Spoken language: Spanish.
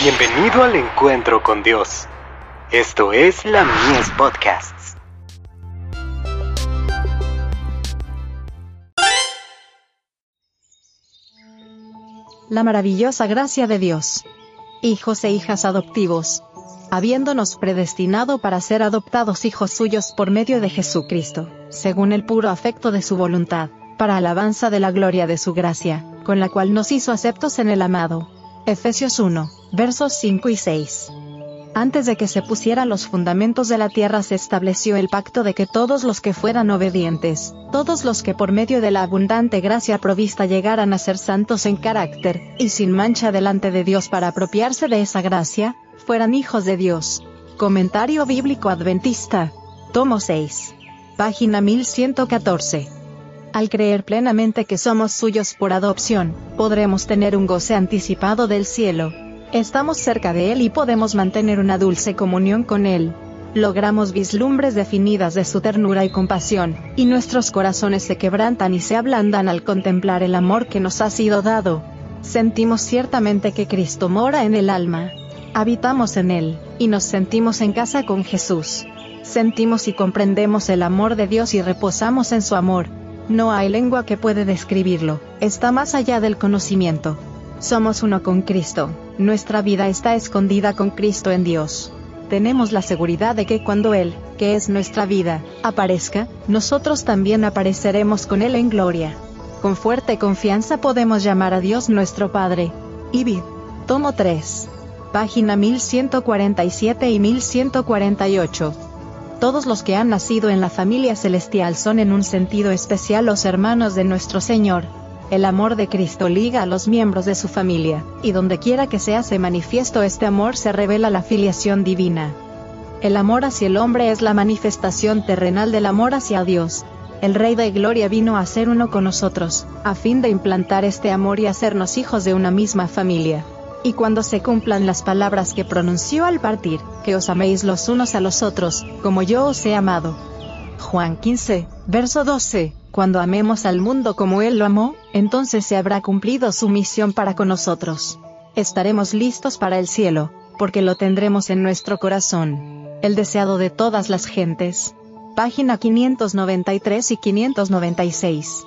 Bienvenido al encuentro con Dios. Esto es la Mies Podcasts. La maravillosa gracia de Dios. Hijos e hijas adoptivos. Habiéndonos predestinado para ser adoptados hijos suyos por medio de Jesucristo, según el puro afecto de su voluntad, para alabanza de la gloria de su gracia, con la cual nos hizo aceptos en el amado. Efesios 1, versos 5 y 6. Antes de que se pusieran los fundamentos de la tierra se estableció el pacto de que todos los que fueran obedientes, todos los que por medio de la abundante gracia provista llegaran a ser santos en carácter, y sin mancha delante de Dios para apropiarse de esa gracia, fueran hijos de Dios. Comentario Bíblico Adventista. Tomo 6. Página 1114. Al creer plenamente que somos suyos por adopción, podremos tener un goce anticipado del cielo. Estamos cerca de Él y podemos mantener una dulce comunión con Él. Logramos vislumbres definidas de su ternura y compasión, y nuestros corazones se quebrantan y se ablandan al contemplar el amor que nos ha sido dado. Sentimos ciertamente que Cristo mora en el alma. Habitamos en Él, y nos sentimos en casa con Jesús. Sentimos y comprendemos el amor de Dios y reposamos en su amor. No hay lengua que puede describirlo, está más allá del conocimiento. Somos uno con Cristo, nuestra vida está escondida con Cristo en Dios. Tenemos la seguridad de que cuando Él, que es nuestra vida, aparezca, nosotros también apareceremos con Él en gloria. Con fuerte confianza podemos llamar a Dios nuestro Padre. Ibid. Tomo 3. Página 1147 y 1148. Todos los que han nacido en la familia celestial son en un sentido especial los hermanos de nuestro Señor. El amor de Cristo liga a los miembros de su familia, y donde quiera que se hace manifiesto este amor se revela la filiación divina. El amor hacia el hombre es la manifestación terrenal del amor hacia Dios. El Rey de Gloria vino a ser uno con nosotros, a fin de implantar este amor y hacernos hijos de una misma familia. Y cuando se cumplan las palabras que pronunció al partir, que os améis los unos a los otros, como yo os he amado. Juan 15, verso 12, cuando amemos al mundo como Él lo amó, entonces se habrá cumplido su misión para con nosotros. Estaremos listos para el cielo, porque lo tendremos en nuestro corazón. El deseado de todas las gentes. Página 593 y 596.